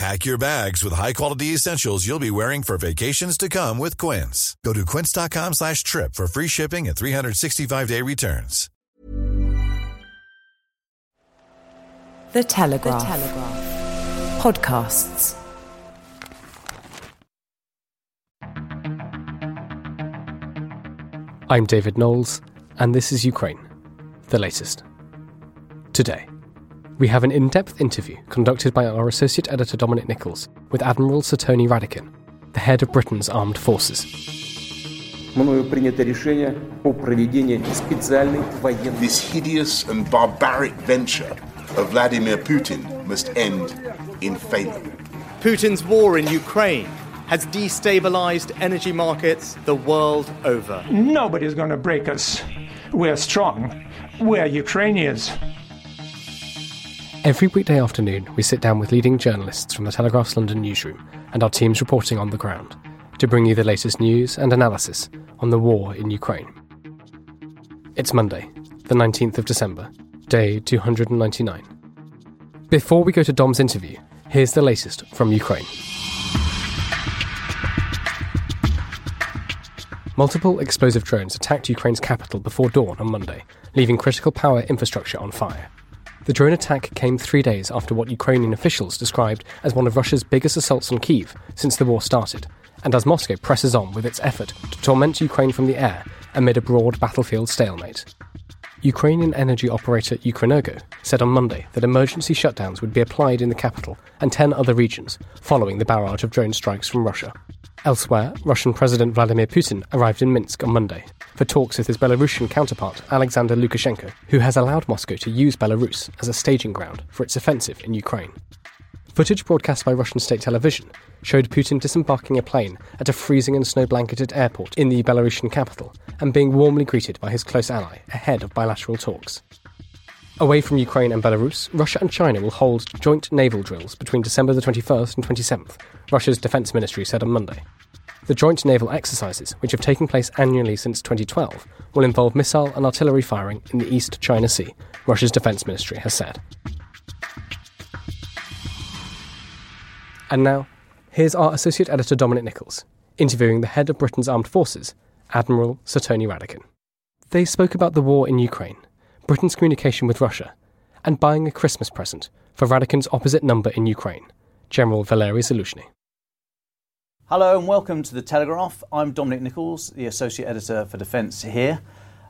Pack your bags with high-quality essentials you'll be wearing for vacations to come with Quince. Go to quince.com slash trip for free shipping and 365-day returns. The Telegraph. The Telegraph. Podcasts. I'm David Knowles, and this is Ukraine, the latest. Today, we have an in depth interview conducted by our associate editor Dominic Nicholls with Admiral Sir Tony Radakin, the head of Britain's armed forces. This hideous and barbaric venture of Vladimir Putin must end in failure. Putin's war in Ukraine has destabilized energy markets the world over. Nobody's going to break us. We're strong. We're Ukrainians. Every weekday afternoon, we sit down with leading journalists from the Telegraph's London newsroom and our teams reporting on the ground to bring you the latest news and analysis on the war in Ukraine. It's Monday, the 19th of December, day 299. Before we go to Dom's interview, here's the latest from Ukraine. Multiple explosive drones attacked Ukraine's capital before dawn on Monday, leaving critical power infrastructure on fire. The drone attack came three days after what Ukrainian officials described as one of Russia's biggest assaults on Kiev since the war started, and as Moscow presses on with its effort to torment Ukraine from the air amid a broad battlefield stalemate. Ukrainian energy operator Ukrenergo said on Monday that emergency shutdowns would be applied in the capital and 10 other regions following the barrage of drone strikes from Russia. Elsewhere, Russian President Vladimir Putin arrived in Minsk on Monday for talks with his Belarusian counterpart Alexander Lukashenko, who has allowed Moscow to use Belarus as a staging ground for its offensive in Ukraine. Footage broadcast by Russian state television showed Putin disembarking a plane at a freezing and snow blanketed airport in the Belarusian capital and being warmly greeted by his close ally ahead of bilateral talks. Away from Ukraine and Belarus, Russia and China will hold joint naval drills between December the 21st and 27th, Russia's defense ministry said on Monday. The joint naval exercises, which have taken place annually since 2012, will involve missile and artillery firing in the East China Sea, Russia's defense ministry has said. And now, here's our associate editor Dominic Nicholls interviewing the head of Britain's armed forces, Admiral Sir Tony Radakin. They spoke about the war in Ukraine Britain's communication with Russia, and buying a Christmas present for Radakin's opposite number in Ukraine, General Valery Zaluzhny. Hello and welcome to the Telegraph. I'm Dominic Nicholls, the Associate Editor for Defence here.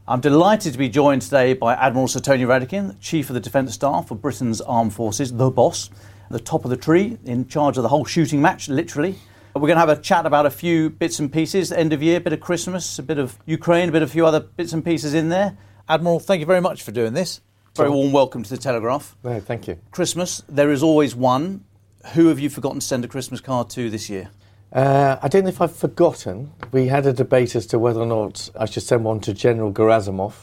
I'm delighted to be joined today by Admiral Sir Tony Radakin, Chief of the Defence Staff for Britain's Armed Forces, the boss, at the top of the tree, in charge of the whole shooting match, literally. We're going to have a chat about a few bits and pieces, end of year, a bit of Christmas, a bit of Ukraine, a bit of a few other bits and pieces in there. Admiral, thank you very much for doing this. Very warm welcome to the Telegraph. No, thank you. Christmas, there is always one. Who have you forgotten to send a Christmas card to this year? Uh, I don't know if I've forgotten. We had a debate as to whether or not I should send one to General Gerasimov.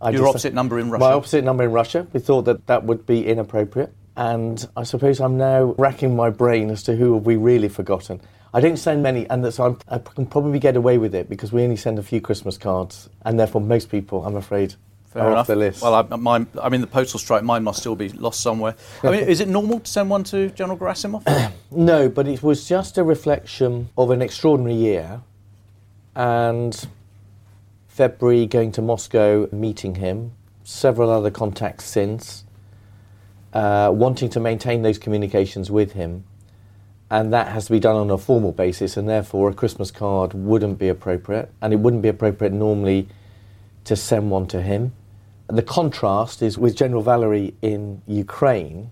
I Your opposite number in Russia. My opposite number in Russia. We thought that that would be inappropriate. And I suppose I'm now racking my brain as to who have we really forgotten. I don't send many, and so I'm, I can probably get away with it because we only send a few Christmas cards, and therefore most people, I'm afraid, Fair are enough. off the list. Well, I, mine, I mean, the postal strike, mine must still be lost somewhere. I mean, is it normal to send one to General Gerasimov? No, but it was just a reflection of an extraordinary year and February going to Moscow, meeting him, several other contacts since, uh, wanting to maintain those communications with him. And that has to be done on a formal basis, and therefore a Christmas card wouldn't be appropriate. And it wouldn't be appropriate normally to send one to him. The contrast is with General Valery in Ukraine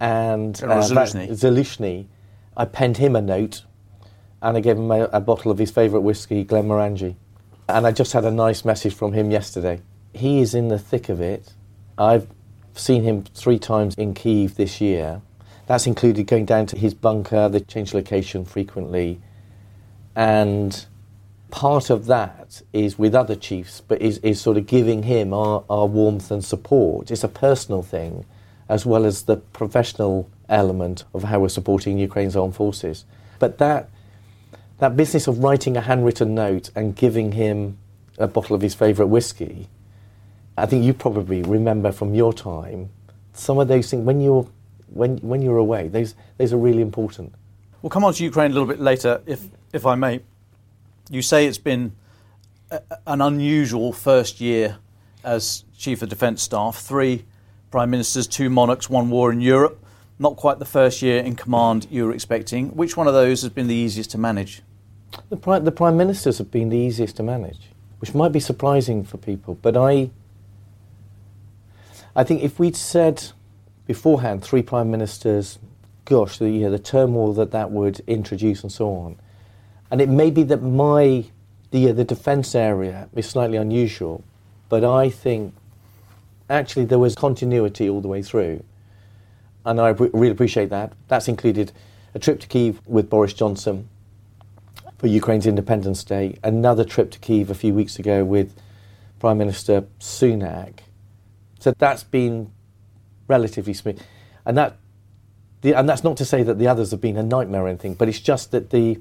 and uh, General Zaluzhny. Zaluzhny. I penned him a note and I gave him a, a bottle of his favourite whiskey, Glenmorangie. And I just had a nice message from him yesterday. He is in the thick of it. I've seen him three times in Kiev this year. That's included going down to his bunker, they change location frequently. And part of that is with other chiefs, but is, is sort of giving him our, our warmth and support. It's a personal thing, as well as the professional element of how we're supporting Ukraine's armed forces. But that, that business of writing a handwritten note and giving him a bottle of his favourite whiskey, I think you probably remember from your time some of those things when you're when when you're away. Those those are really important. We'll come on to Ukraine a little bit later, if if I may. You say it's been a, an unusual first year as Chief of Defence Staff. Three prime ministers, two monarchs, one war in Europe. Not quite the first year in command you were expecting. Which one of those has been the easiest to manage? The prime, the prime ministers have been the easiest to manage, which might be surprising for people. But I, I think if we'd said beforehand three prime ministers, gosh, the, you know, the turmoil that that would introduce and so on, and it may be that my the uh, the defence area is slightly unusual, but I think actually there was continuity all the way through, and I really appreciate that. That's included a trip to Kiev with Boris Johnson for Ukraine's Independence Day, another trip to Kiev a few weeks ago with Prime Minister Sunak. So that's been relatively smooth, and that, the, and that's not to say that the others have been a nightmare or anything, but it's just that the,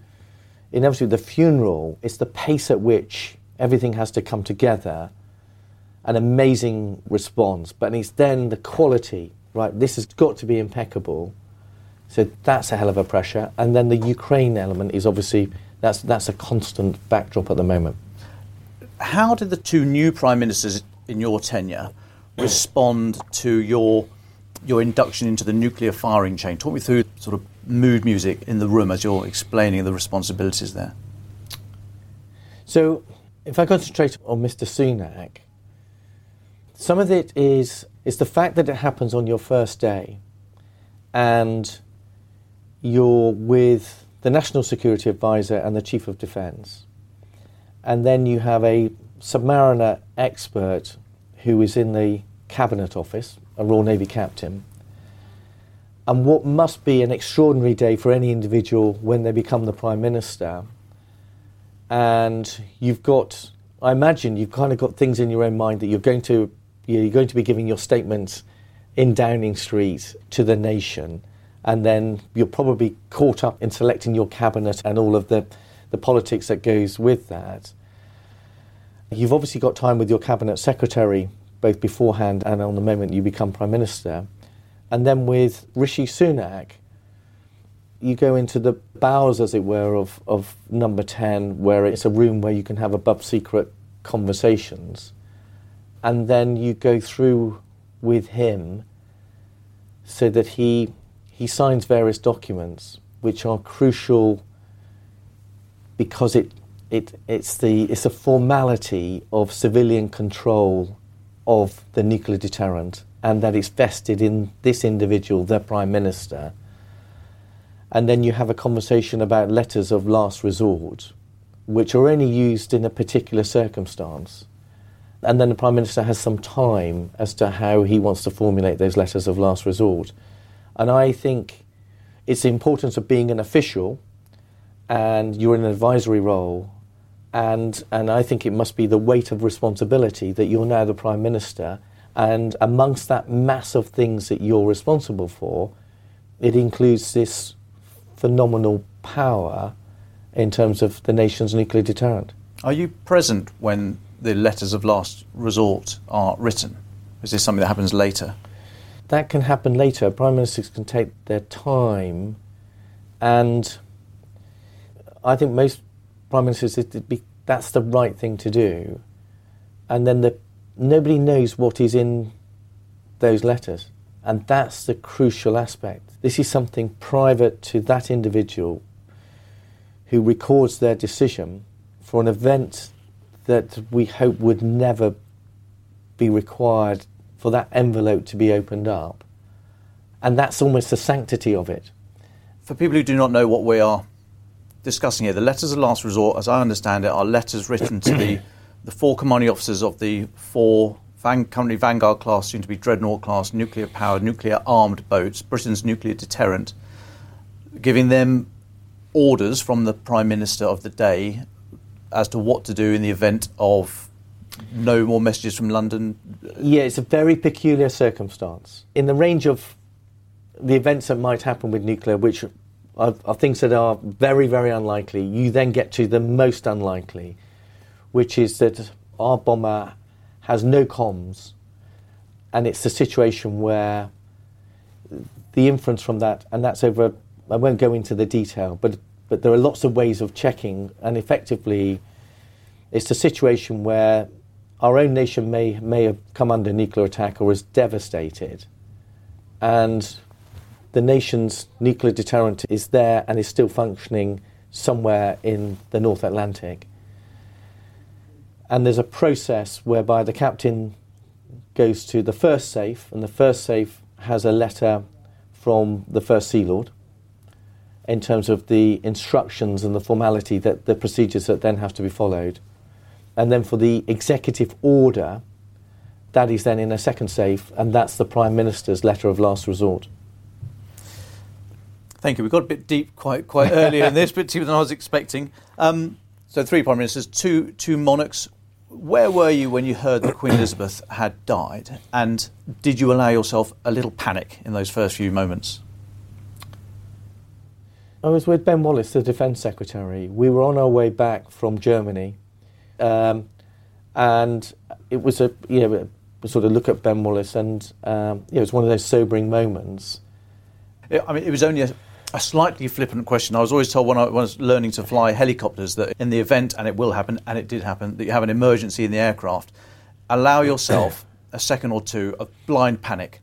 inevitably the funeral, it's the pace at which everything has to come together, an amazing response, but it's then the quality, right? This has got to be impeccable. So that's a hell of a pressure, and then the Ukraine element is obviously that's that's a constant backdrop at the moment. How did the two new prime ministers in your tenure respond to your your induction into the nuclear firing chain? Talk me through sort of mood music in the room as you're explaining the responsibilities there. So, if I concentrate on Mr. Sunak, some of it is is the fact that it happens on your first day, and you're with the National Security Advisor and the Chief of Defence, and then you have a submariner expert who is in the Cabinet Office, a Royal Navy captain, and what must be an extraordinary day for any individual when they become the Prime Minister. And you've got, I imagine, you've kind of got things in your own mind that you're going to, you're going to be giving your statements in Downing Street to the nation, and then you're probably caught up in selecting your cabinet and all of the, the politics that goes with that. You've obviously got time with your cabinet secretary, both beforehand and on the moment you become prime minister. And then with Rishi Sunak, you go into the bowels, as it were, of, of number 10, where it's a room where you can have above secret conversations. And then you go through with him so that he, he signs various documents which are crucial because it, it, it's, the, it's a formality of civilian control of the nuclear deterrent and that it's vested in this individual, the Prime Minister. And then you have a conversation about letters of last resort, which are only used in a particular circumstance. And then the Prime Minister has some time as to how he wants to formulate those letters of last resort. And I think it's the importance of being an official and you're in an advisory role. And, and I think it must be the weight of responsibility that you're now the Prime Minister. And amongst that mass of things that you're responsible for, it includes this phenomenal power in terms of the nation's nuclear deterrent. Are you present when the letters of last resort are written? Is this something that happens later? That can happen later. Prime ministers can take their time, and I think most prime ministers that's the right thing to do, and then the, nobody knows what is in those letters, and that's the crucial aspect. This is something private to that individual who records their decision for an event that we hope would never be required for that envelope to be opened up. And that's almost the sanctity of it. For people who do not know what we are discussing here, the letters of last resort, as I understand it, are letters written to the, the four commanding officers of the four Van, currently Vanguard class, soon to be Dreadnought class, nuclear powered, nuclear armed boats, Britain's nuclear deterrent, giving them orders from the Prime Minister of the day as to what to do in the event of no more messages from London? Yeah, it's a very peculiar circumstance. In the range of the events that might happen with nuclear, which are, are things that are very, very unlikely, you then get to the most unlikely, which is that our bomber has no comms, and it's a situation where the inference from that, and that's over. I won't go into the detail, but but there are lots of ways of checking, and effectively, it's a situation where our own nation may may have come under nuclear attack or is devastated, and the nation's nuclear deterrent is there and is still functioning somewhere in the North Atlantic. And there's a process whereby the captain goes to the first safe, and the first safe has a letter from the First Sea Lord in terms of the instructions and the formality that the procedures that then have to be followed. And then for the executive order, that is then in a second safe, and that's the Prime Minister's letter of last resort. Thank you. We got a bit deep quite quite early in this, bit deeper than I was expecting. Um, so three prime ministers, two two monarchs. Where were you when you heard that Queen Elizabeth had died, and did you allow yourself a little panic in those first few moments? I was with Ben Wallace, the Defence Secretary. We were on our way back from Germany, um, and it was a you know a sort of look at Ben Wallace, and um, it was one of those sobering moments. I mean, it was only a, a slightly flippant question. I was always told when I was learning to fly helicopters that in the event, and it will happen, and it did happen, that you have an emergency in the aircraft, allow yourself a second or two of blind panic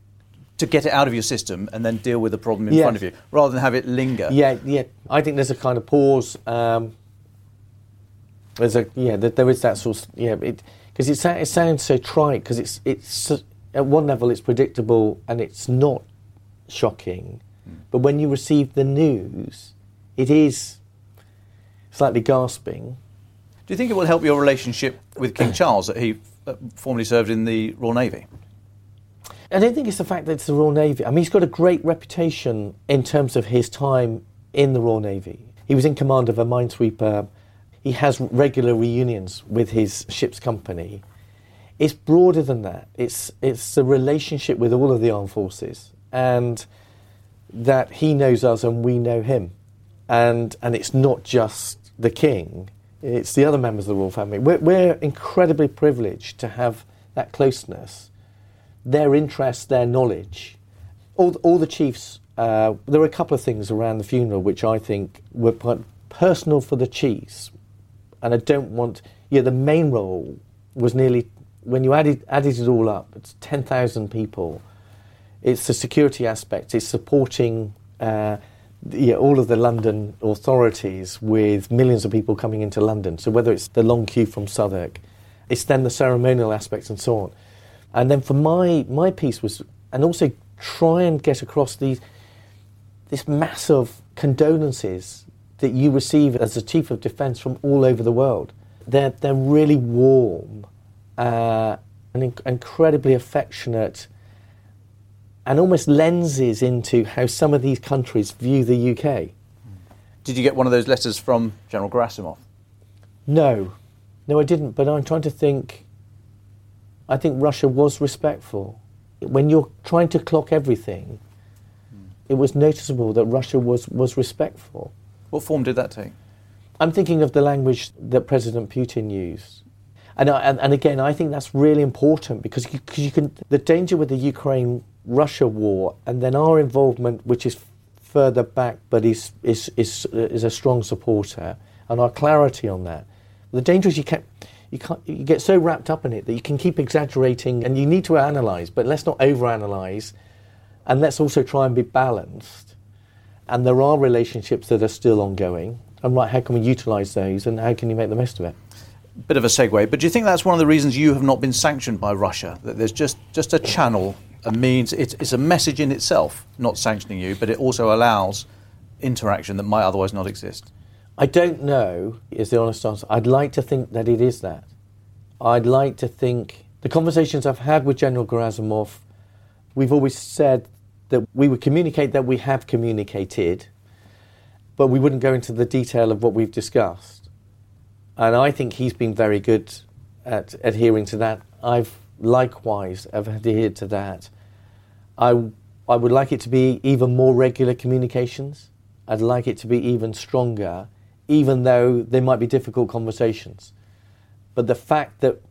to get it out of your system and then deal with the problem in Yes. front of you, rather than have it linger. Yeah, yeah. I think there's a kind of pause. Um, there's a yeah. There, there is that sort of yeah. Because it, sa- it sounds so trite. Because it's it's at one level it's predictable and it's not shocking, but when you receive the news, it is slightly gasping. Do you think it will help your relationship with King Charles that he uh, formerly served in the Royal Navy? I don't think it's the fact that it's the Royal Navy. I mean, he's got a great reputation in terms of his time in the Royal Navy. He was in command of a minesweeper. He has regular reunions with his ship's company. It's broader than that. It's it's the relationship with all of the armed forces, and that he knows us and we know him, and and it's not just the king. It's the other members of the royal family. We're, we're incredibly privileged to have that closeness their interest, their knowledge. All, all the chiefs, uh, there were a couple of things around the funeral which I think were per- personal for the chiefs. And I don't want, yeah, the main role was nearly, when you added, added it all up, it's 10,000 people. It's the security aspect, it's supporting uh, yeah, all of the London authorities with millions of people coming into London. So whether it's the long queue from Southwark, it's then the ceremonial aspects and so on. And then for my my piece was, and also try and get across these this mass of condolences that you receive as a chief of defence from all over the world. They're they're really warm, uh, and inc- incredibly affectionate, and almost lenses into how some of these countries view the UK. Did you get one of those letters from General Gerasimov? No, no, I didn't. But I'm trying to think. I think Russia was respectful. When you're trying to clock everything, hmm. it was noticeable that Russia was, was respectful. What form did that take? I'm thinking of the language that President Putin used. And, I, and, and again, I think that's really important because you, you can, the danger with the Ukraine Russia war and then our involvement, which is further back but is, is, is, uh, is a strong supporter, and our clarity on that. The danger is you, can, you, can't, you get so wrapped up in it that you can keep exaggerating and you need to analyse, but let's not overanalyse and let's also try and be balanced. And there are relationships that are still ongoing. And right, how can we utilise those and how can you make the most of it? bit of a segue, but do you think that's one of the reasons you have not been sanctioned by Russia? That there's just, just a channel, a means, it's, it's a message in itself, not sanctioning you, but it also allows interaction that might otherwise not exist? I don't know, is the honest answer. I'd like to think that it is that. I'd like to think the conversations I've had with General Gerasimov, we've always said that we would communicate that we have communicated, but we wouldn't go into the detail of what we've discussed. And I think he's been very good at adhering to that. I've likewise have adhered to that. I, I would like it to be even more regular communications. I'd like it to be even stronger, even though they might be difficult conversations. But the fact that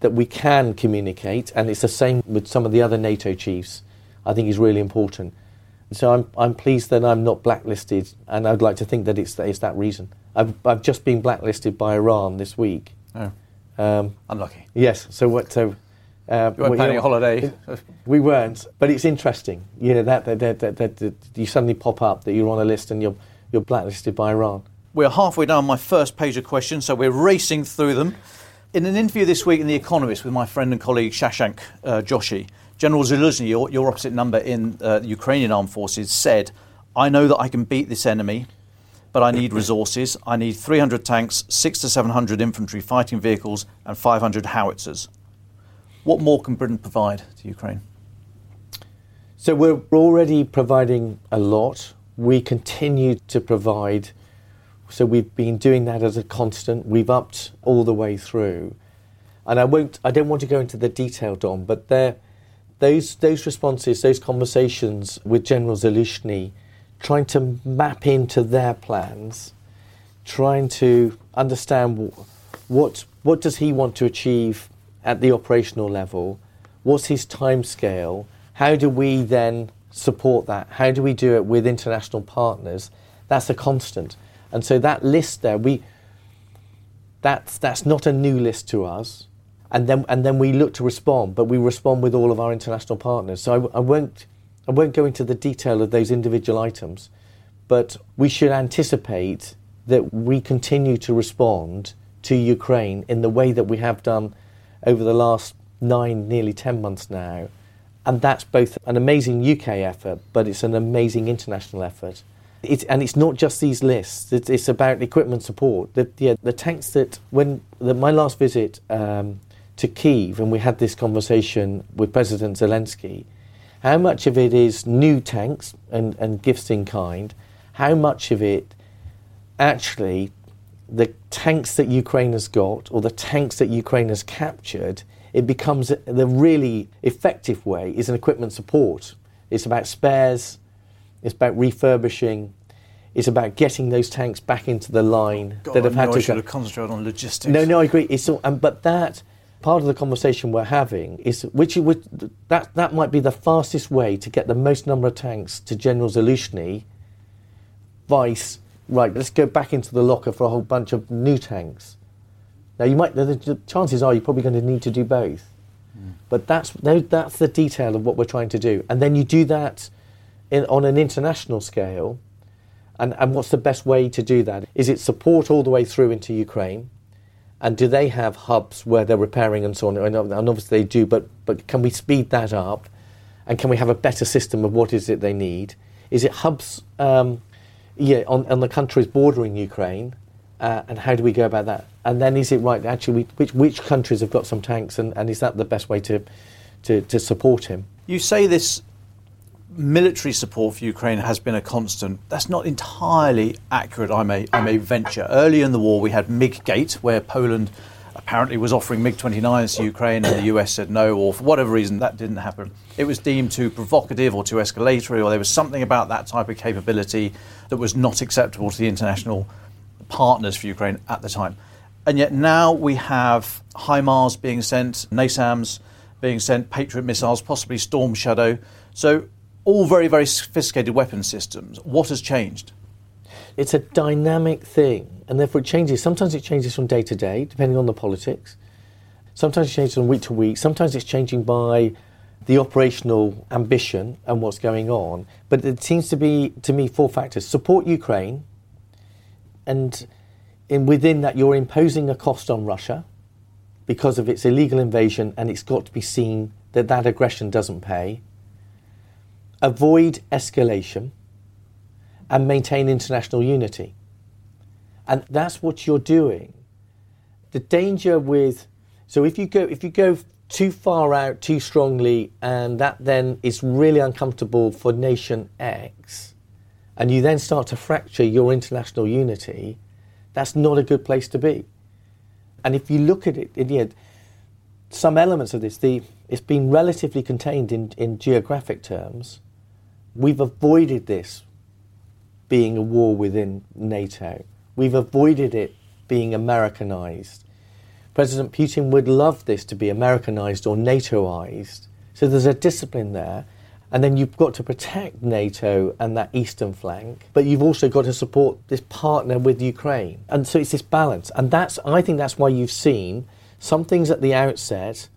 that we can communicate, and it's the same with some of the other NATO chiefs, I think is really important. So I'm, I'm pleased that I'm not blacklisted, and I'd like to think that it's, it's that reason. I've, I've just been blacklisted by Iran this week. Oh. Um, Unlucky. yes. So what? So uh, You weren't well, planning know, a holiday. We weren't, but it's interesting. You know that that, that, that, you suddenly pop up that you're on a list and you're you're blacklisted by Iran. We're halfway down my first page of questions, so we're racing through them. In an interview this week in The Economist with my friend and colleague Shashank uh, Joshi, General Zaluzhny, your, your opposite number in uh, the Ukrainian armed forces, said, I know that I can beat this enemy, but I need resources. I need 300 tanks, six to 700 infantry fighting vehicles, and 500 howitzers. What more can Britain provide to Ukraine? So we're already providing a lot. We continue to provide. So we've been doing that as a constant. We've upped all the way through, and I won't. I don't want to go into the detail, Dom, but there, those those responses, those conversations with General Zaluzhny, trying to map into their plans, trying to understand what what does he want to achieve at the operational level, what's his time scale, how do we then support that? How do we do it with international partners? That's a constant. And so that list there, we that's that's not a new list to us. And then and then we look to respond, but we respond with all of our international partners. So I, I won't I won't go into the detail of those individual items, but we should anticipate that we continue to respond to Ukraine in the way that we have done over the last nine, nearly 10 months now. And that's both an amazing UK effort, but it's an amazing international effort. It's, and it's not just these lists, it's, it's about equipment support. The, yeah, the tanks that, when the, my last visit um, to Kiev, and we had this conversation with President Zelensky, how much of it is new tanks and, and gifts in kind? How much of it actually the tanks that Ukraine has got or the tanks that Ukraine has captured, it becomes the really effective way is an equipment support. It's about spares, it's about refurbishing, it's about getting those tanks back into the line God, that have I had to I should go. have concentrated on logistics. No, no, I agree. It's all, um, but that part of the conversation we're having is which would that that might be the fastest way to get the most number of tanks to General Zaluzhny. Vice, right? Let's go back into the locker for a whole bunch of new tanks. Now you might. The, the chances are you're probably going to need to do both. But that's that's the detail of what we're trying to do, and then you do that in, on an international scale. And, and what's the best way to do that? Is it support all the way through into Ukraine? And do they have hubs where they're repairing and so on? And, and obviously they do, but, but can we speed that up? And can we have a better system of what is it they need? Is it hubs um, yeah, on, on the countries bordering Ukraine? Uh, and how do we go about that? And then is it right, actually, we, which, which countries have got some tanks? And, and is that the best way to, to, to support him? You say this military support for Ukraine has been a constant. That's not entirely accurate, I may, I may venture. Early in the war, we had MiG-gate, where Poland apparently was offering MiG-29s to Ukraine and the US said no, or for whatever reason, that didn't happen. It was deemed too provocative or too escalatory, or there was something about that type of capability that was not acceptable to the international partners for Ukraine at the time. And yet now we have HIMARS being sent, NASAMS being sent, Patriot missiles, possibly Storm Shadow. So all very, very sophisticated weapon systems. What has changed? It's a dynamic thing, and therefore it changes. Sometimes it changes from day to day, depending on the politics. Sometimes it changes from week to week. Sometimes it's changing by the operational ambition and what's going on. But it seems to be, to me, four factors: support Ukraine, and in within that you're imposing a cost on Russia because of its illegal invasion, and it's got to be seen that that aggression doesn't pay. Avoid escalation and maintain international unity. And that's what you're doing. The danger with so if you go if you go too far out too strongly and that then is really uncomfortable for nation X and you then start to fracture your international unity, that's not a good place to be. And if you look at it, in some elements of this, the, it's been relatively contained in, in geographic terms. We've avoided this being a war within NATO. We've avoided it being Americanized. President Putin would love this to be Americanized or NATOized. So there's a discipline there. And then you've got to protect NATO and that eastern flank, but you've also got to support this partner with Ukraine. And so it's this balance. And that's I think that's why you've seen some things at the outset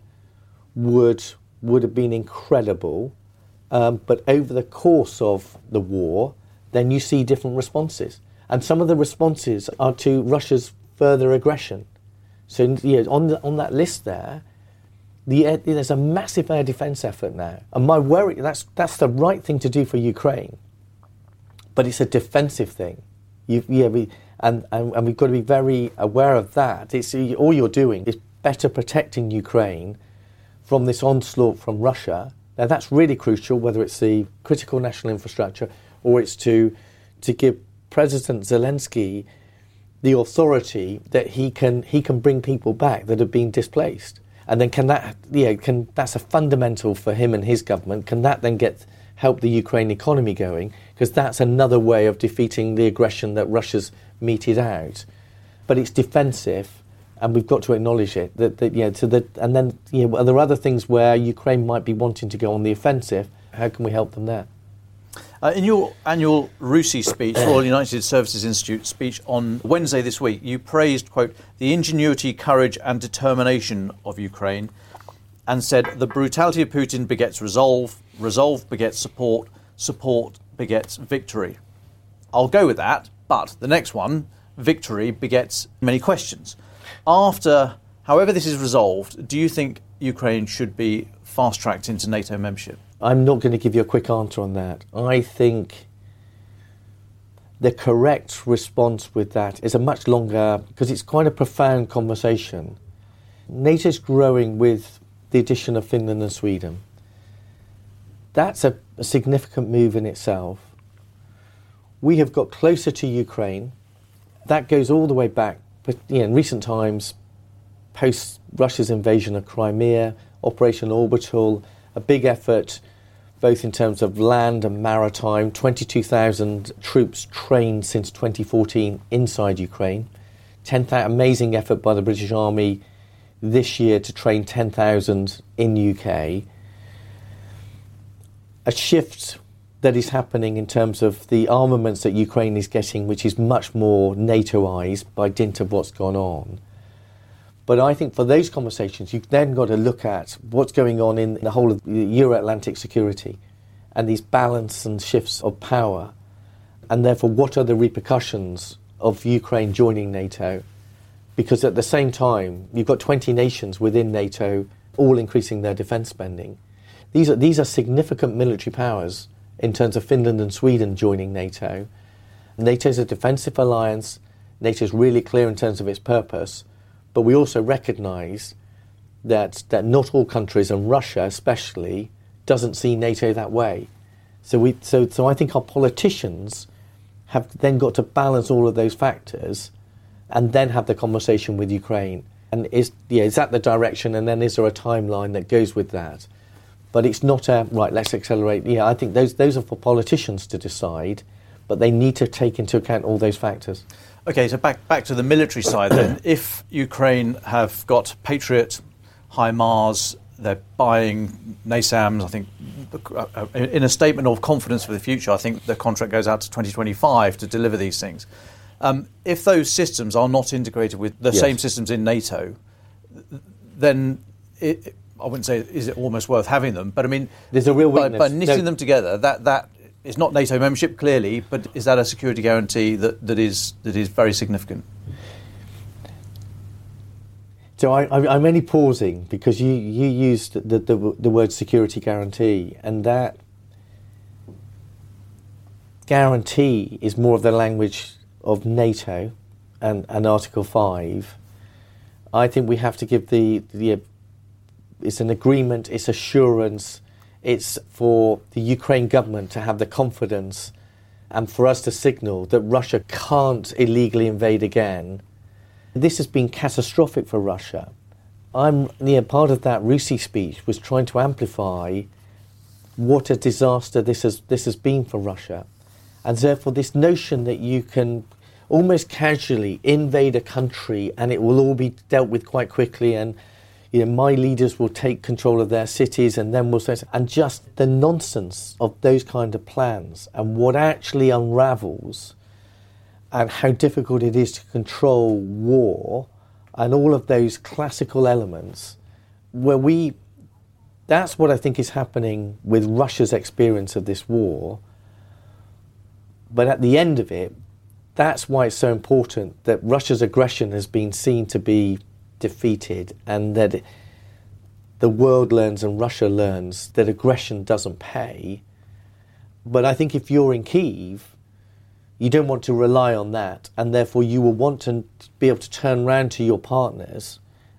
would would have been incredible, um, but over the course of the war, then you see different responses. And some of the responses are to Russia's further aggression. So yeah, on the, on that list there, the air, there's a massive air defense effort now. And my worry, that's, that's the right thing to do for Ukraine. But it's a defensive thing. You, yeah, we, and, and, and, we've got to be very aware of that. It's, all you're doing is better protecting Ukraine from this onslaught from Russia. Now, that's really crucial, whether it's the critical national infrastructure or it's to, to give President Zelensky the authority that he can, he can bring people back that have been displaced. And then can that, yeah, can that's a fundamental for him and his government. Can that then get help the Ukraine economy going? Because that's another way of defeating the aggression that Russia's meted out. But it's defensive, and we've got to acknowledge it. That, that so that, and then yeah, are there other things where Ukraine might be wanting to go on the offensive? How can we help them there? Uh, in your annual RUSI speech, Royal United Services Institute speech on Wednesday this week, you praised, quote, the ingenuity, courage, and determination of Ukraine and said the brutality of Putin begets resolve, resolve begets support, support begets victory. I'll go with that, but the next one, victory, begets many questions. After, however, this is resolved, do you think Ukraine should be fast tracked into NATO membership? I'm not going to give you a quick answer on that. I think the correct response with that is a much longer, because it's quite a profound conversation. NATO's growing with the addition of Finland and Sweden. That's a, a significant move in itself. We have got closer to Ukraine. That goes all the way back, but you know, in recent times, post Russia's invasion of Crimea, Operation Orbital, a big effort both in terms of land and maritime. 22,000 troops trained since 2014 inside Ukraine. 10,000 amazing effort by the British Army this year to train 10,000 in UK. A shift that is happening in terms of the armaments that Ukraine is getting, which is much more NATOized by dint of what's gone on. But I think for those conversations, you've then got to look at what's going on in the whole of Euro Atlantic security and these balance and shifts of power. And therefore, what are the repercussions of Ukraine joining NATO? Because at the same time, you've got 20 nations within NATO all increasing their defence spending. These are, these are significant military powers in terms of Finland and Sweden joining NATO. NATO is a defensive alliance. NATO is really clear in terms of its purpose. But we also recognise that, that not all countries, and Russia especially, doesn't see NATO that way. So, we, so, so I think our politicians have then got to balance all of those factors and then have the conversation with Ukraine. And is, yeah, is that the direction? And then is there a timeline that goes with that? But it's not a, right, let's accelerate. Yeah, I think those, those are for politicians to decide, but they need to take into account all those factors. Okay, so back back to the military side then. If Ukraine have got Patriot, HIMARS, they're buying NASAMS. I think uh, in a statement of confidence for the future, I think the contract goes out to 2025 to deliver these things. Um, if those systems are not integrated with the yes. same systems in NATO, then it, I wouldn't say is it almost worth having them, but I mean, there's a real weakness. By, by knitting no. them together, that that it's not NATO membership clearly, but is that a security guarantee that, that is that is very significant? So I, am only pausing because you, you used the, the, the word security guarantee, and that guarantee is more of the language of NATO and, and Article 5. I think we have to give the, the it's an agreement, it's assurance, it's for the Ukraine government to have the confidence and for us to signal that Russia can't illegally invade again. This has been catastrophic for Russia. I'm near part of that RUSI speech was trying to amplify what a disaster this has this has been for Russia. And therefore this notion that you can almost casually invade a country and it will all be dealt with quite quickly and you know, my leaders will take control of their cities and then we'll say, and just the nonsense of those kind of plans and what actually unravels and how difficult it is to control war and all of those classical elements where we that's what I think is happening with Russia's experience of this war. But at the end of it, that's why it's so important that Russia's aggression has been seen to be defeated and that the world learns and Russia learns that aggression doesn't pay. But I think if you're in Kiev, you don't want to rely on that, and therefore you will want to be able to turn around to your partners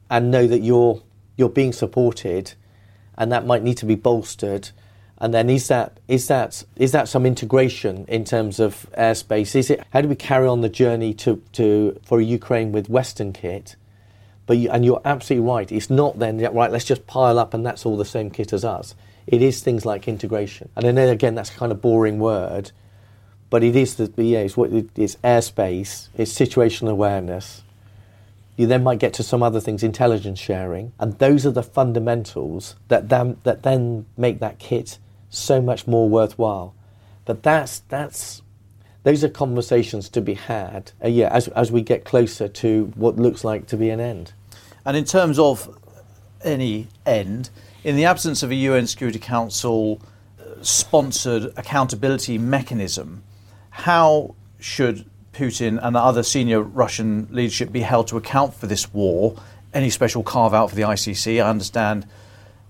and know that you're you're being supported, and that might need to be bolstered. And then is that is that is that some integration in terms of airspace? Is it how do we carry on the journey to, to for Ukraine with Western kit? But you, and you're absolutely right. It's not then right. Let's just pile up, and that's all the same kit as us. It is things like integration. And then again, that's a kind of boring word, but it is the yeah. It's what it's airspace. It's situational awareness. You then might get to some other things, intelligence sharing, and those are the fundamentals that then that then make that kit so much more worthwhile. But that's that's those are conversations to be had. Uh, yeah, as as we get closer to what looks like to be an end. And in terms of any end, in the absence of a UN Security Council uh, sponsored accountability mechanism, how should Putin and the other senior Russian leadership be held to account for this war? Any special carve out for the ICC? I understand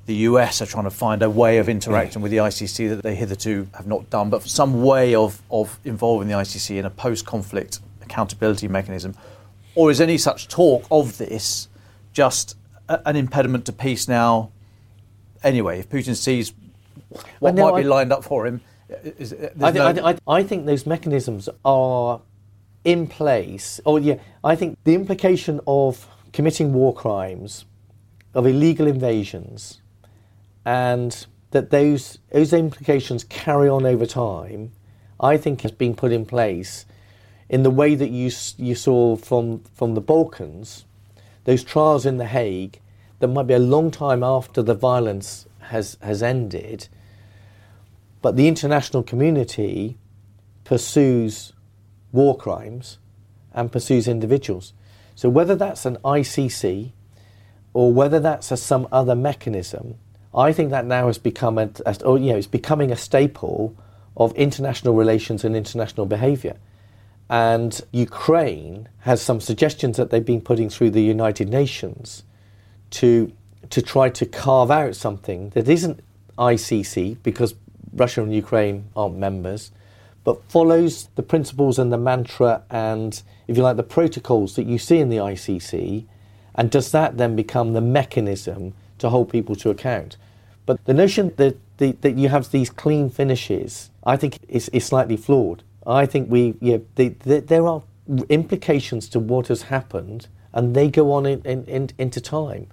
the US are trying to find a way of interacting with the ICC that they hitherto have not done, but some way of, of involving the ICC in a post conflict accountability mechanism. Or is any such talk of this just a, an impediment to peace now. Anyway, if Putin sees what might I, be lined up for him, uh, is, uh, I, no... I, I, think those mechanisms are in place. Or yeah, I think the implication of committing war crimes, of illegal invasions, and that those those implications carry on over time, I think has been put in place in the way that you you saw from from the Balkans those trials in The Hague that might be a long time after the violence has, has ended, but the international community pursues war crimes and pursues individuals. So whether that's an ICC or whether that's a, some other mechanism, I think that now has become a, a or, you know, it's becoming a staple of international relations and international behaviour. And Ukraine has some suggestions that they've been putting through the United Nations to, to try to carve out something that isn't ICC, because Russia and Ukraine aren't members, but follows the principles and the mantra and, if you like, the protocols that you see in the ICC. And does that then become the mechanism to hold people to account? But the notion that, the, that you have these clean finishes, I think, is, is slightly flawed. I think we, yeah, there are implications to what has happened, and they go on in, in, in, into time.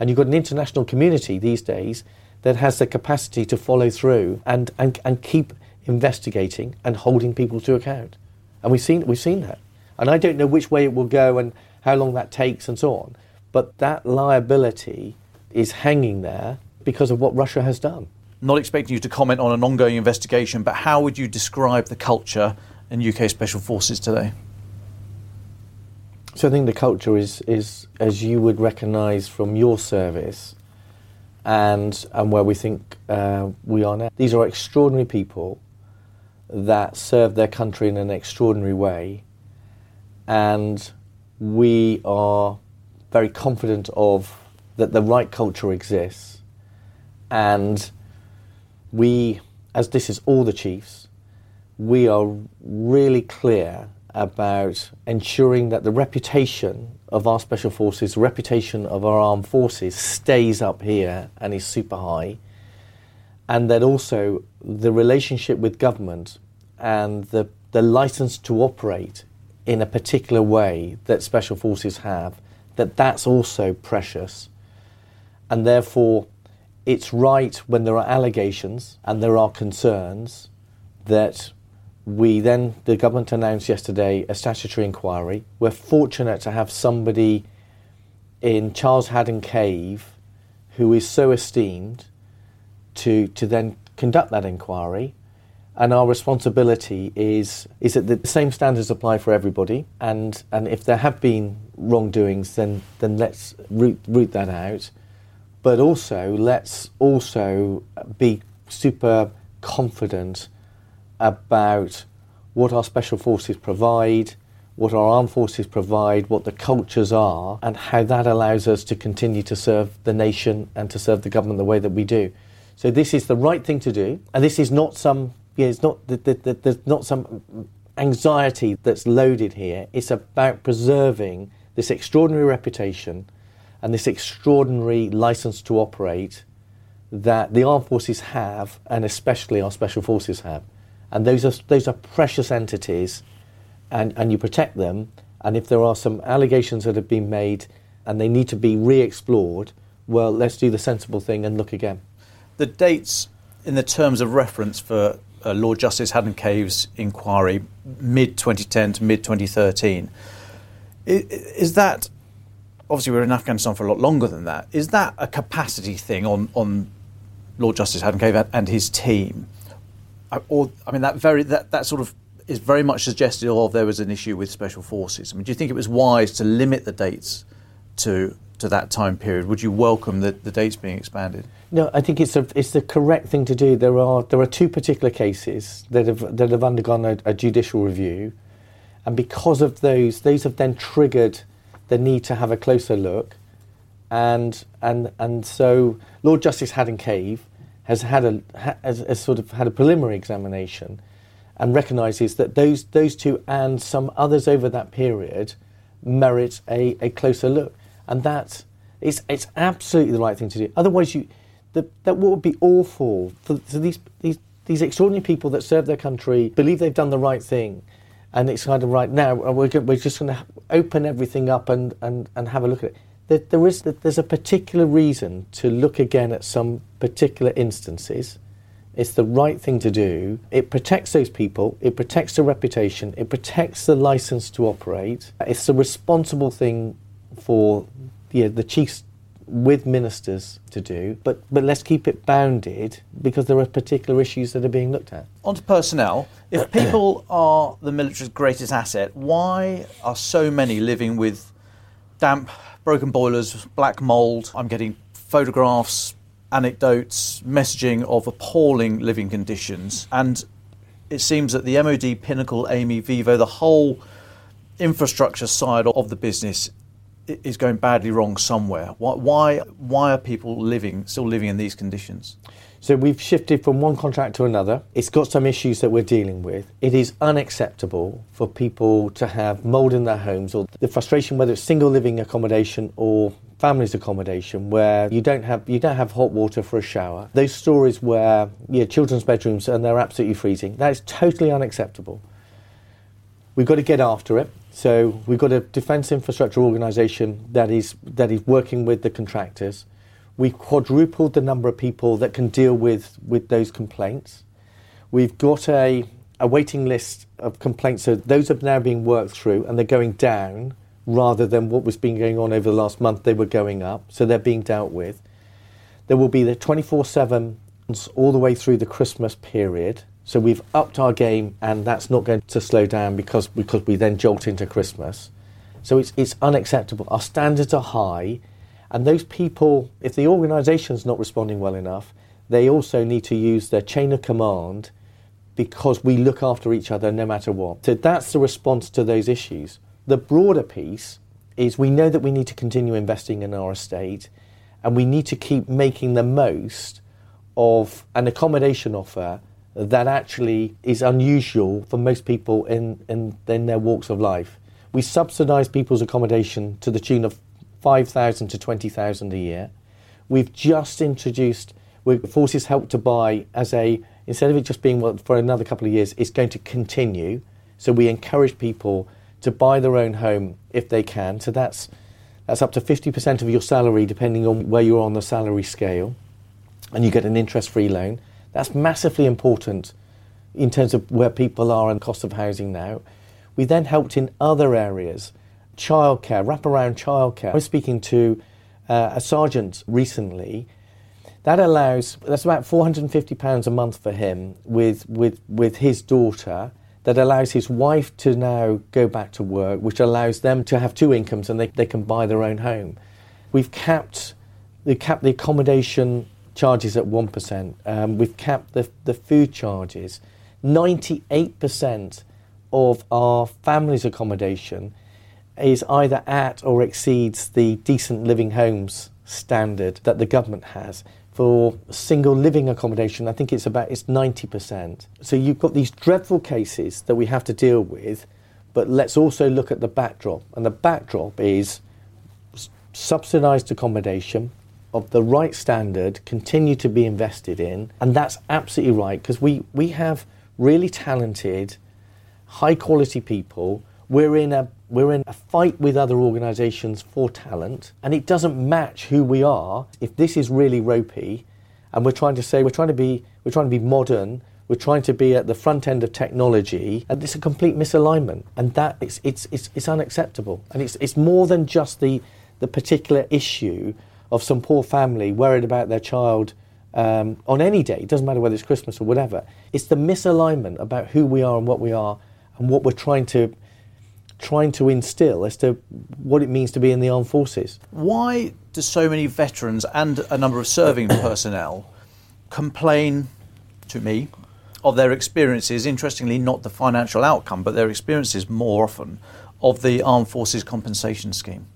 And you've got an international community these days that has the capacity to follow through and, and, and keep investigating and holding people to account. And we've seen, we've seen that. And I don't know which way it will go and how long that takes and so on. But that liability is hanging there because of what Russia has done not expecting you to comment on an ongoing investigation, but how would you describe the culture in UK Special Forces today? So I think the culture is, is as you would recognise from your service and, and where we think uh, we are now. These are extraordinary people that serve their country in an extraordinary way, and we are very confident of that the right culture exists, and we, as this is all the chiefs, we are really clear about ensuring that the reputation of our special forces, the reputation of our armed forces stays up here and is super high, and that also the relationship with government and the, the license to operate in a particular way that special forces have, that that's also precious. And therefore, it's right when there are allegations and there are concerns that we then, the government announced yesterday a statutory inquiry. We're fortunate to have somebody in Charles Haddon Cave who is so esteemed to, to then conduct that inquiry. And our responsibility is, is that the same standards apply for everybody. And, and if there have been wrongdoings, then, then let's root, root that out. But also, let's also be super confident about what our special forces provide, what our armed forces provide, what the cultures are, and how that allows us to continue to serve the nation and to serve the government the way that we do. So this is the right thing to do, and this is not some. Yeah, it's not. There's not some anxiety that's loaded here. It's about preserving this extraordinary reputation and this extraordinary license to operate that the armed forces have, and especially our special forces have and those are those are precious entities, and and you protect them. And if there are some allegations that have been made and they need to be re-explored, well, let's do the sensible thing and look again. The dates in the terms of reference for uh, Lord Justice Haddon Cave's inquiry, mid 2010 to mid 2013, is, is that obviously we are in Afghanistan for a lot longer than that? Is that a capacity thing on on Lord Justice Haddon Cave and his team? Uh, or I mean that very that, that sort of is very much suggested of there was an issue with special forces. I mean, do you think it was wise to limit the dates to to that time period? Would you welcome the, the dates being expanded? No, I think it's a, it's the correct thing to do. There are there are two particular cases that have that have undergone a, a judicial review, and because of those, those have then triggered the need to have a closer look, and and and so Lord Justice Haddon Cave has had a has, has sort of had a preliminary examination and recognises that those those two and some others over that period merit a, a closer look, and that it's it's absolutely the right thing to do. Otherwise, you the, that what would be awful for, for these these these extraordinary people that serve their country believe they've done the right thing, and it's kind of right now we're, we're just going to open everything up and, and, and have a look at it that there is there's a particular reason to look again at some particular instances. It's the right thing to do. It protects those people. It protects the reputation. It protects the license to operate. It's a responsible thing for yeah, the chiefs with ministers to do, but, but let's keep it bounded because there are particular issues that are being looked at. On to personnel. If people are the military's greatest asset, why are so many living with damp broken boilers, black mould. I'm getting photographs, anecdotes, messaging of appalling living conditions. And it seems that the MOD, Pinnacle, Amey, Vivo, the whole infrastructure side of the business is going badly wrong somewhere. Why, why, are people living, still living in these conditions? So we've shifted from one contract to another. It's got some issues that we're dealing with. It is unacceptable for people to have mould in their homes or the frustration whether it's single living accommodation or families accommodation where you don't have you don't have hot water for a shower. Those stories where yeah, children's bedrooms and they're absolutely freezing. That is totally unacceptable. We've got to get after it. So we've got a defence infrastructure organisation that is that is working with the contractors We've quadrupled the number of people that can deal with, with those complaints. We've got a, a waiting list of complaints. So those are now being worked through and they're going down rather than what was been going on over the last month, they were going up. So they're being dealt with. There will be the 24 7 all the way through the Christmas period. So we've upped our game and that's not going to slow down because, because we then jolt into Christmas. So it's, it's unacceptable. Our standards are high and those people, if the organisation's not responding well enough, they also need to use their chain of command because we look after each other no matter what. So that's the response to those issues. The broader piece is we know that we need to continue investing in our estate and we need to keep making the most of an accommodation offer that actually is unusual for most people in, in, in their walks of life. We subsidise people's accommodation to the tune of 5,000 to 20,000 a year. We've just introduced, Forces Help to Buy as a, instead of it just being for another couple of years, it's going to continue. So we encourage people to buy their own home if they can. So that's, that's up to 50% of your salary, depending on where you're on the salary scale. And you get an interest free loan. That's massively important in terms of where people are and cost of housing now. We then helped in other areas, childcare, wraparound childcare. I was speaking to uh, a sergeant recently. That allows that's about four hundred and fifty pounds a month for him with with with his daughter. That allows his wife to now go back to work, which allows them to have two incomes and they, they can buy their own home. We've capped we capped the accommodation charges at 1%. Um, we've capped the, the food charges. 98% of our family's accommodation is either at or exceeds the decent living homes standard that the government has. For single living accommodation, I think it's about it's 90%. So you've got these dreadful cases that we have to deal with, but let's also look at the backdrop. And the backdrop is subsidised accommodation, of the right standard continue to be invested in. And that's absolutely right because we, we have really talented, high quality people. We're in, a, we're in a fight with other organisations for talent, and it doesn't match who we are. If this is really ropey, and we're trying to say we're trying to be, we're trying to be modern, we're trying to be at the front end of technology, and it's a complete misalignment, and that it's, it's, it's, it's unacceptable. And it's, it's more than just the, the particular issue of some poor family worried about their child um, on any day, it doesn't matter whether it's Christmas or whatever. It's the misalignment about who we are and what we are and what we're trying to trying to instill as to what it means to be in the armed forces. Why do so many veterans and a number of serving personnel complain to me of their experiences, interestingly, not the financial outcome, but their experiences more often of the Armed Forces Compensation Scheme?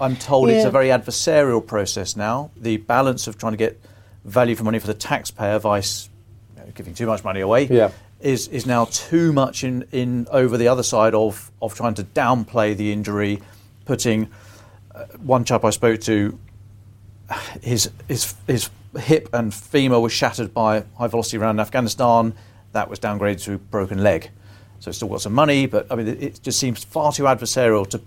I'm told yeah. it's a very adversarial process now. The balance of trying to get value for money for the taxpayer vice you know, giving too much money away yeah. is is now too much in, in over the other side of, of trying to downplay the injury, putting uh, one chap I spoke to, his his his hip and femur was shattered by high velocity round in Afghanistan. That was downgraded to broken leg. So it's still got some money, but I mean it, it just seems far too adversarial to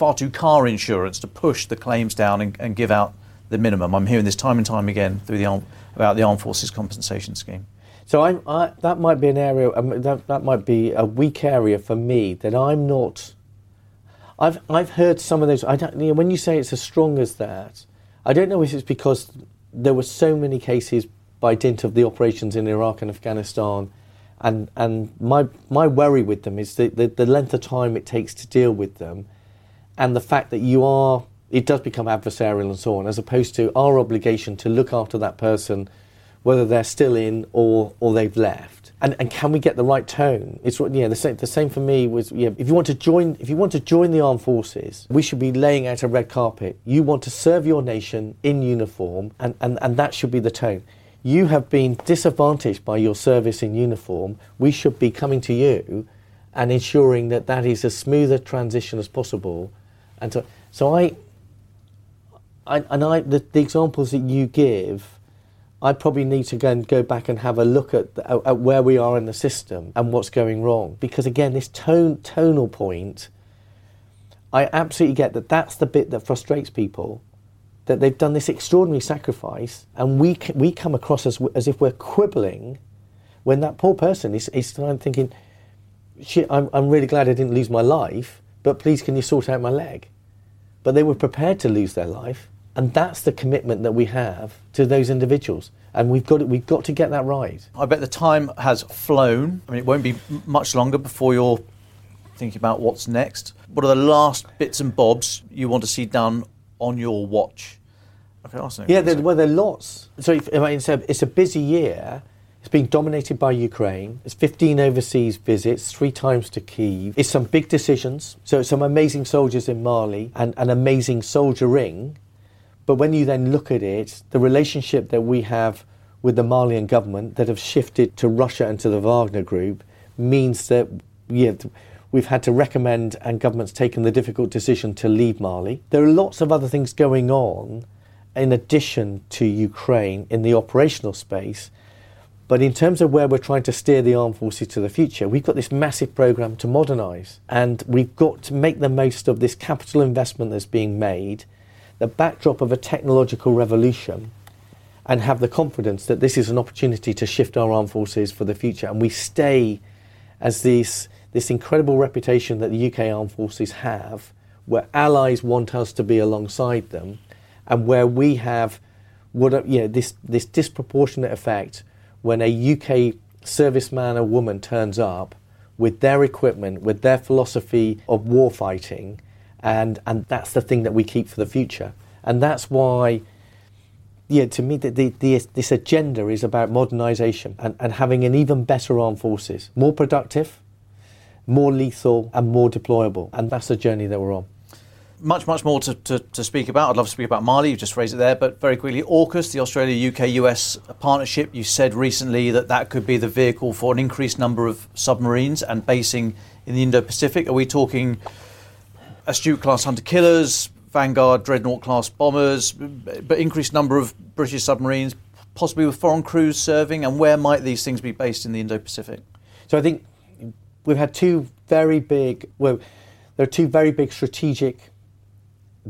far too car insurance to push the claims down and, and give out the minimum. I'm hearing this time and time again through the about the Armed Forces Compensation Scheme. So I, that might be an area um, that, that might be a weak area for me that I'm not. I've I've heard some of those. I don't. You know, when you say it's as strong as that, I don't know if it's because there were so many cases by dint of the operations in Iraq and Afghanistan, and and my my worry with them is the, the, the length of time it takes to deal with them and the fact that you are, it does become adversarial and so on, as opposed to our obligation to look after that person, whether they're still in or, or they've left. And, and can we get the right tone? It's yeah, the same. The same for me was yeah. If you want to join, if you want to join the armed forces, we should be laying out a red carpet. You want to serve your nation in uniform, and, and, and that should be the tone you have been disadvantaged by your service in uniform, we should be coming to you and ensuring that that is as smooth a transition as possible and so, so I, I and I the, the examples that you give, I probably need to go and go back and have a look at, the, at, where we are in the system and what's going wrong. Because again, this tone tonal point, I absolutely get that. That's the bit that frustrates people. That they've done this extraordinary sacrifice, and we we come across as as if we're quibbling, when that poor person is is thinking, "Shit, I'm I'm really glad I didn't lose my life." but please can you sort out my leg? But they were prepared to lose their life, and that's the commitment that we have to those individuals. And we've got, to, we've got to get that right. I bet the time has flown. I mean, it won't be much longer before you're thinking about what's next. What are the last bits and bobs you want to see done on your watch? Okay, yeah, there, well, there are lots. So if, I mean, it's, a, it's a busy year. It's being dominated by Ukraine. It's 15 overseas visits, three times to Kiev. It's some big decisions. So, some amazing soldiers in Mali and an amazing soldiering. But when you then look at it, the relationship that we have with the Malian government that have shifted to Russia and to the Wagner Group means that yeah, we've had to recommend and government's taken the difficult decision to leave Mali. There are lots of other things going on in addition to Ukraine in the operational space. But in terms of where we're trying to steer the armed forces to the future, we've got this massive program to modernise. And we've got to make the most of this capital investment that's being made, the backdrop of a technological revolution, and have the confidence that this is an opportunity to shift our armed forces for the future. And we stay as this, this incredible reputation that the UK armed forces have, where allies want us to be alongside them and where we have what you know this this disproportionate effect when a UK serviceman or woman turns up with their equipment, with their philosophy of war fighting, and and that's the thing that we keep for the future, and that's why. Yeah, to me, the, the, the, this agenda is about modernisation and, and having an even better armed forces, more productive, more lethal, and more deployable. And that's the journey that we're on much, much more to, to, to, speak about. I'd love to speak about Mali, you just raised it there, but very quickly, AUKUS, the Australia UK US partnership, you said recently that that could be the vehicle for an increased number of submarines and basing in the Indo Pacific. Are we talking Astute class hunter killers, Vanguard Dreadnought class bombers, but increased number of British submarines, possibly with foreign crews serving, and where might these things be based in the Indo Pacific? So I think we've had two very big, well, there are two very big strategic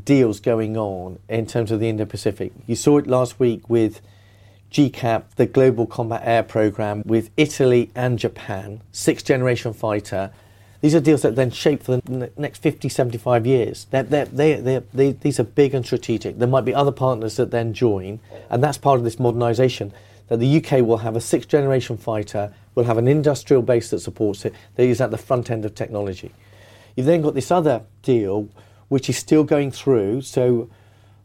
deals going on in terms of the Indo Pacific. You saw it last week with GCAP, the Global Combat Air Programme, with Italy and Japan, sixth generation fighter. These are deals that then shape for the next 50, 75 years. They're, they're, they're, they these are big and strategic. There might be other partners that then join, and that's part of this modernisation. That the UK will have a sixth generation fighter, will have an industrial base that supports it, that is at the front end of technology. You've then got this other deal which is still going through. So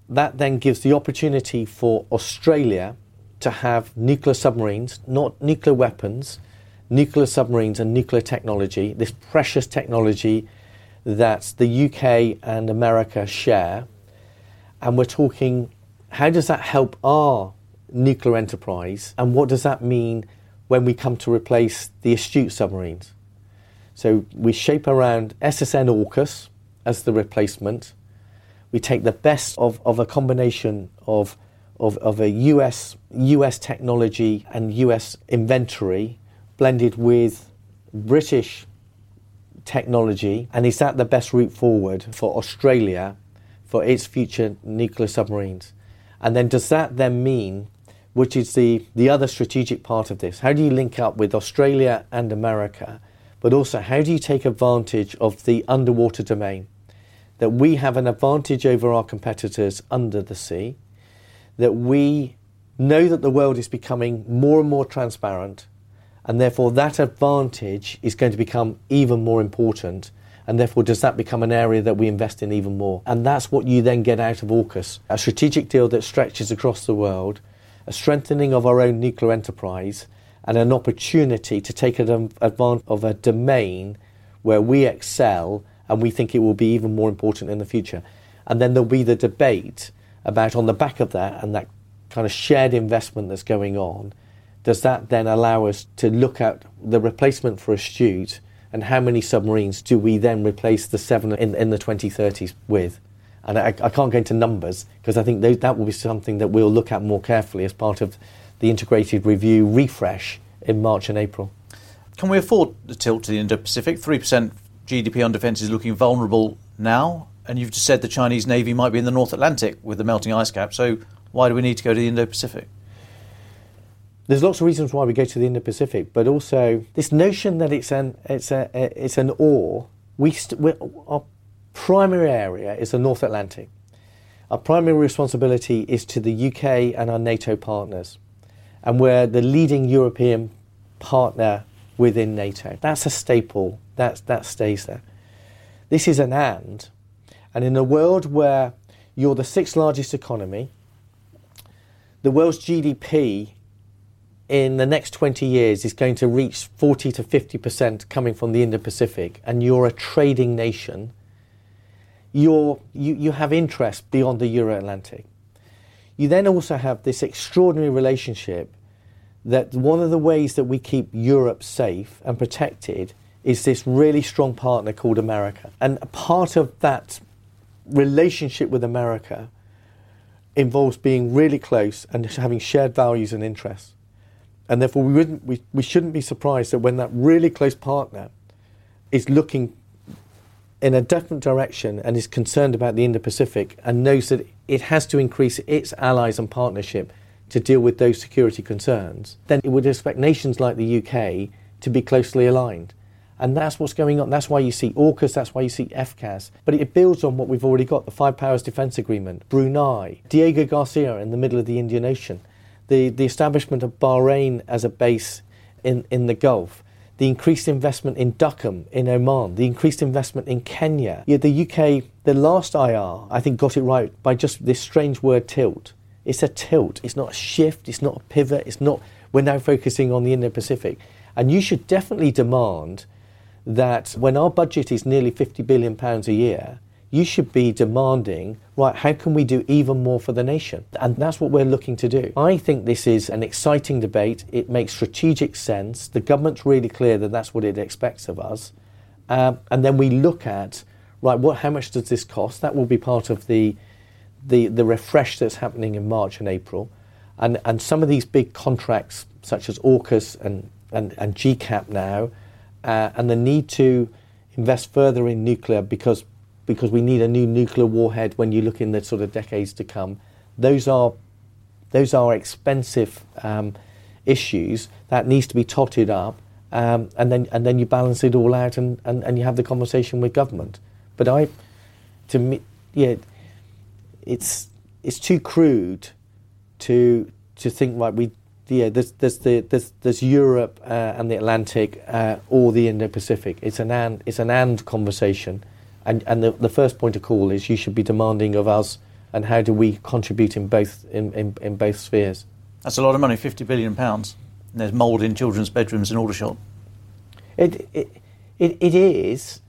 that then gives the opportunity for Australia to have nuclear submarines, not nuclear weapons, nuclear submarines and nuclear technology, this precious technology that the UK and America share. And we're talking how does that help our nuclear enterprise and what does that mean when we come to replace the astute submarines? So we shape around SSN AUKUS, as the replacement. We take the best of, of a combination of, of, of a US, US technology and US inventory blended with British technology. And is that the best route forward for Australia for its future nuclear submarines? And then does that then mean, which is the, the other strategic part of this, how do you link up with Australia and America? But also, how do you take advantage of the underwater domain? That we have an advantage over our competitors under the sea, that we know that the world is becoming more and more transparent, and therefore that advantage is going to become even more important. And therefore, does that become an area that we invest in even more? And that's what you then get out of AUKUS a strategic deal that stretches across the world, a strengthening of our own nuclear enterprise, and an opportunity to take advantage of a domain where we excel and we think it will be even more important in the future. And then there'll be the debate about, on the back of that and that kind of shared investment that's going on, does that then allow us to look at the replacement for Astute and how many submarines do we then replace the seven in, in the 2030s with? And I, I can't go into numbers because I think that will be something that we'll look at more carefully as part of the integrated review refresh in March and April. Can we afford the tilt to the Indo Pacific? 3% GDP on defence is looking vulnerable now, and you've just said the Chinese Navy might be in the North Atlantic with the melting ice cap. So why do we need to go to the Indo-Pacific? There's lots of reasons why we go to the Indo-Pacific, but also this notion that it's an it's a it's an or. We st- our primary area is the North Atlantic. Our primary responsibility is to the UK and our NATO partners, and we're the leading European partner within NATO. That's a staple that, that stays there. This is an and. And in a world where you're the sixth largest economy, the world's GDP in the next 20 years is going to reach 40 to 50% coming from the Indo Pacific, and you're a trading nation, you're, you, you have interest beyond the Euro Atlantic. You then also have this extraordinary relationship that one of the ways that we keep Europe safe and protected is this really strong partner called America. And part of that relationship with America involves being really close and having shared values and interests. And therefore, we, wouldn't, we, we shouldn't be surprised that when that really close partner is looking in a different direction and is concerned about the Indo Pacific and knows that it has to increase its allies and partnership to deal with those security concerns, then it would expect nations like the UK to be closely aligned. And that's what's going on. That's why you see AUKUS, that's why you see FCAS. But it builds on what we've already got the Five Powers Defence Agreement, Brunei, Diego Garcia in the middle of the Indian Ocean, the, the establishment of Bahrain as a base in, in the Gulf, the increased investment in Duqm in Oman, the increased investment in Kenya. Yeah, the UK, the last IR, I think, got it right by just this strange word tilt. It's a tilt. It's not a shift. It's not a pivot. It's not, we're now focusing on the Indo Pacific. And you should definitely demand that when our budget is nearly 50 billion pounds a year, you should be demanding, right, how can we do even more for the nation? And that's what we're looking to do. I think this is an exciting debate. It makes strategic sense. The government's really clear that that's what it expects of us. Um, and then we look at, right, what, how much does this cost? That will be part of the, the, the refresh that's happening in March and April. And, and some of these big contracts, such as AUKUS and, and, and GCAP now, uh, and the need to invest further in nuclear because because we need a new nuclear warhead when you look in the sort of decades to come. Those are those are expensive um, issues that needs to be totted up, um, and then and then you balance it all out and, and, and you have the conversation with government. But I, to me, yeah, it's it's too crude to to think like we yeah, there's, there's, the, there's, there's Europe uh, and the Atlantic uh, or the Indo-Pacific. It's an and, it's an and conversation. And, and the, the first point of call is you should be demanding of us and how do we contribute in both, in, in, in both spheres. That's a lot of money, £50 billion. And there's mould in children's bedrooms in Aldershot. It, it, it, it is,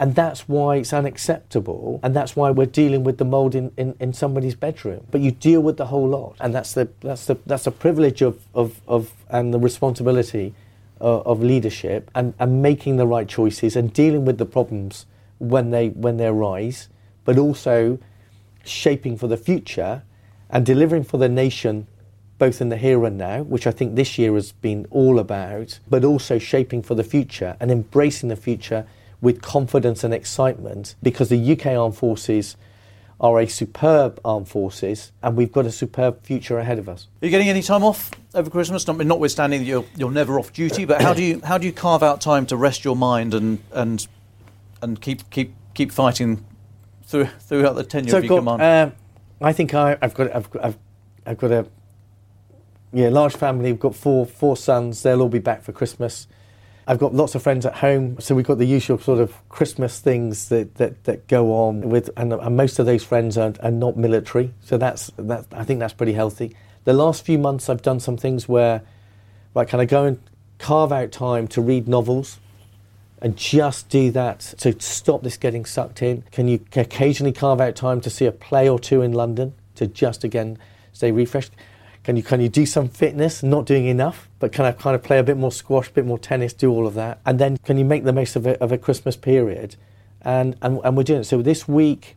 and that's why it's unacceptable, and that's why we're dealing with the mould in, in, in, somebody's bedroom. But you deal with the whole lot, and that's the that's the that's the privilege of, of, of and the responsibility of, of leadership and, and making the right choices and dealing with the problems when they when they arise, but also shaping for the future and delivering for the nation both in the here and now, which I think this year has been all about, but also shaping for the future and embracing the future with confidence and excitement because the UK Armed Forces are a superb armed forces and we've got a superb future ahead of us. Are you getting any time off over Christmas? Notwithstanding that you're, you're never off duty, but how do you how do you carve out time to rest your mind and and and keep keep keep fighting through, throughout the tenure so of your got, command? Uh, I think I, have got I've, I've, I've got a yeah large family. We've got four four sons. They'll all be back for Christmas. I've got lots of friends at home, so we've got the usual sort of Christmas things that, that, that go on with, and, and most of those friends are, are not military, so that's that. I think that's pretty healthy. The last few months, I've done some things where, like, can I go and carve out time to read novels, and just do that to stop this getting sucked in? Can you occasionally carve out time to see a play or two in London to just again stay refreshed? Can you can you do some fitness? Not doing enough, but can I kind of play a bit more squash, a bit more tennis, do all of that, and then can you make the most of a, of a Christmas period? And, and and we're doing it. So this week,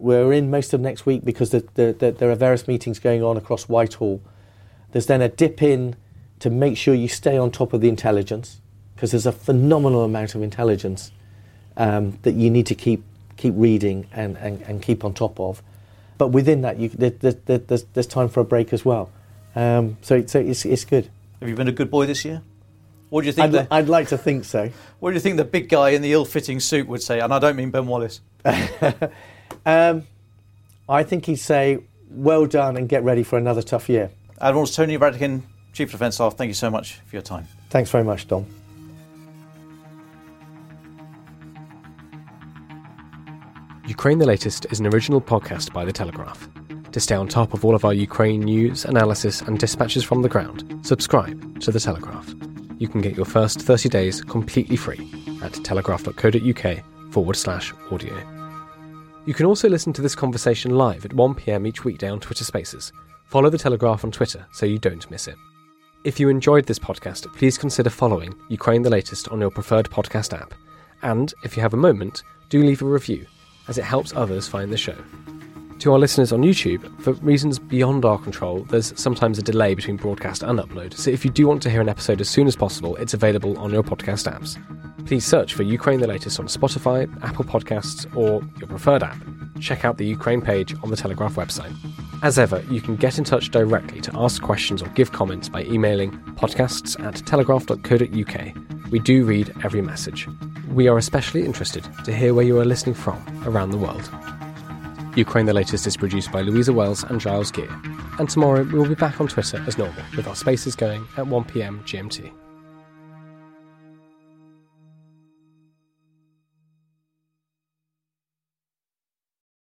we're in most of next week because the, the, the, there are various meetings going on across Whitehall. There's then a dip in to make sure you stay on top of the intelligence because there's a phenomenal amount of intelligence um, that you need to keep keep reading and, and, and keep on top of. But within that, you, there, there, there's, there's time for a break as well. Um, so, so it's, it's good. Have you been a good boy this year? What do you think? I'd, the, I'd like to think so. What do you think the big guy in the ill-fitting suit would say? And I don't mean Ben Wallace. um, I think he'd say, "Well done, and get ready for another tough year." Admiral Tony Radakin, Chief Defence Staff. Thank you so much for your time. Thanks very much, Dom. Ukraine the Latest is an original podcast by The Telegraph. To stay on top of all of our Ukraine news, analysis, and dispatches from the ground, subscribe to The Telegraph. You can get your first 30 days completely free at telegraph.co.uk forward slash audio. You can also listen to this conversation live at 1pm each weekday on Twitter Spaces. Follow The Telegraph on Twitter so you don't miss it. If you enjoyed this podcast, please consider following Ukraine the Latest on your preferred podcast app. And if you have a moment, do leave a review, as it helps others find the show. To our listeners on YouTube, for reasons beyond our control, there's sometimes a delay between broadcast and upload, so if you do want to hear an episode as soon as possible, it's available on your podcast apps. Please search for Ukraine the Latest on Spotify, Apple Podcasts, or your preferred app. Check out the Ukraine page on the Telegraph website. As ever, you can get in touch directly to ask questions or give comments by emailing podcasts at telegraph.co.uk. We do read every message. We are especially interested to hear where you are listening from around the world. Ukraine the Latest is produced by Louisa Wells and Giles Gear. And tomorrow we will be back on Twitter as normal with our spaces going at 1pm GMT.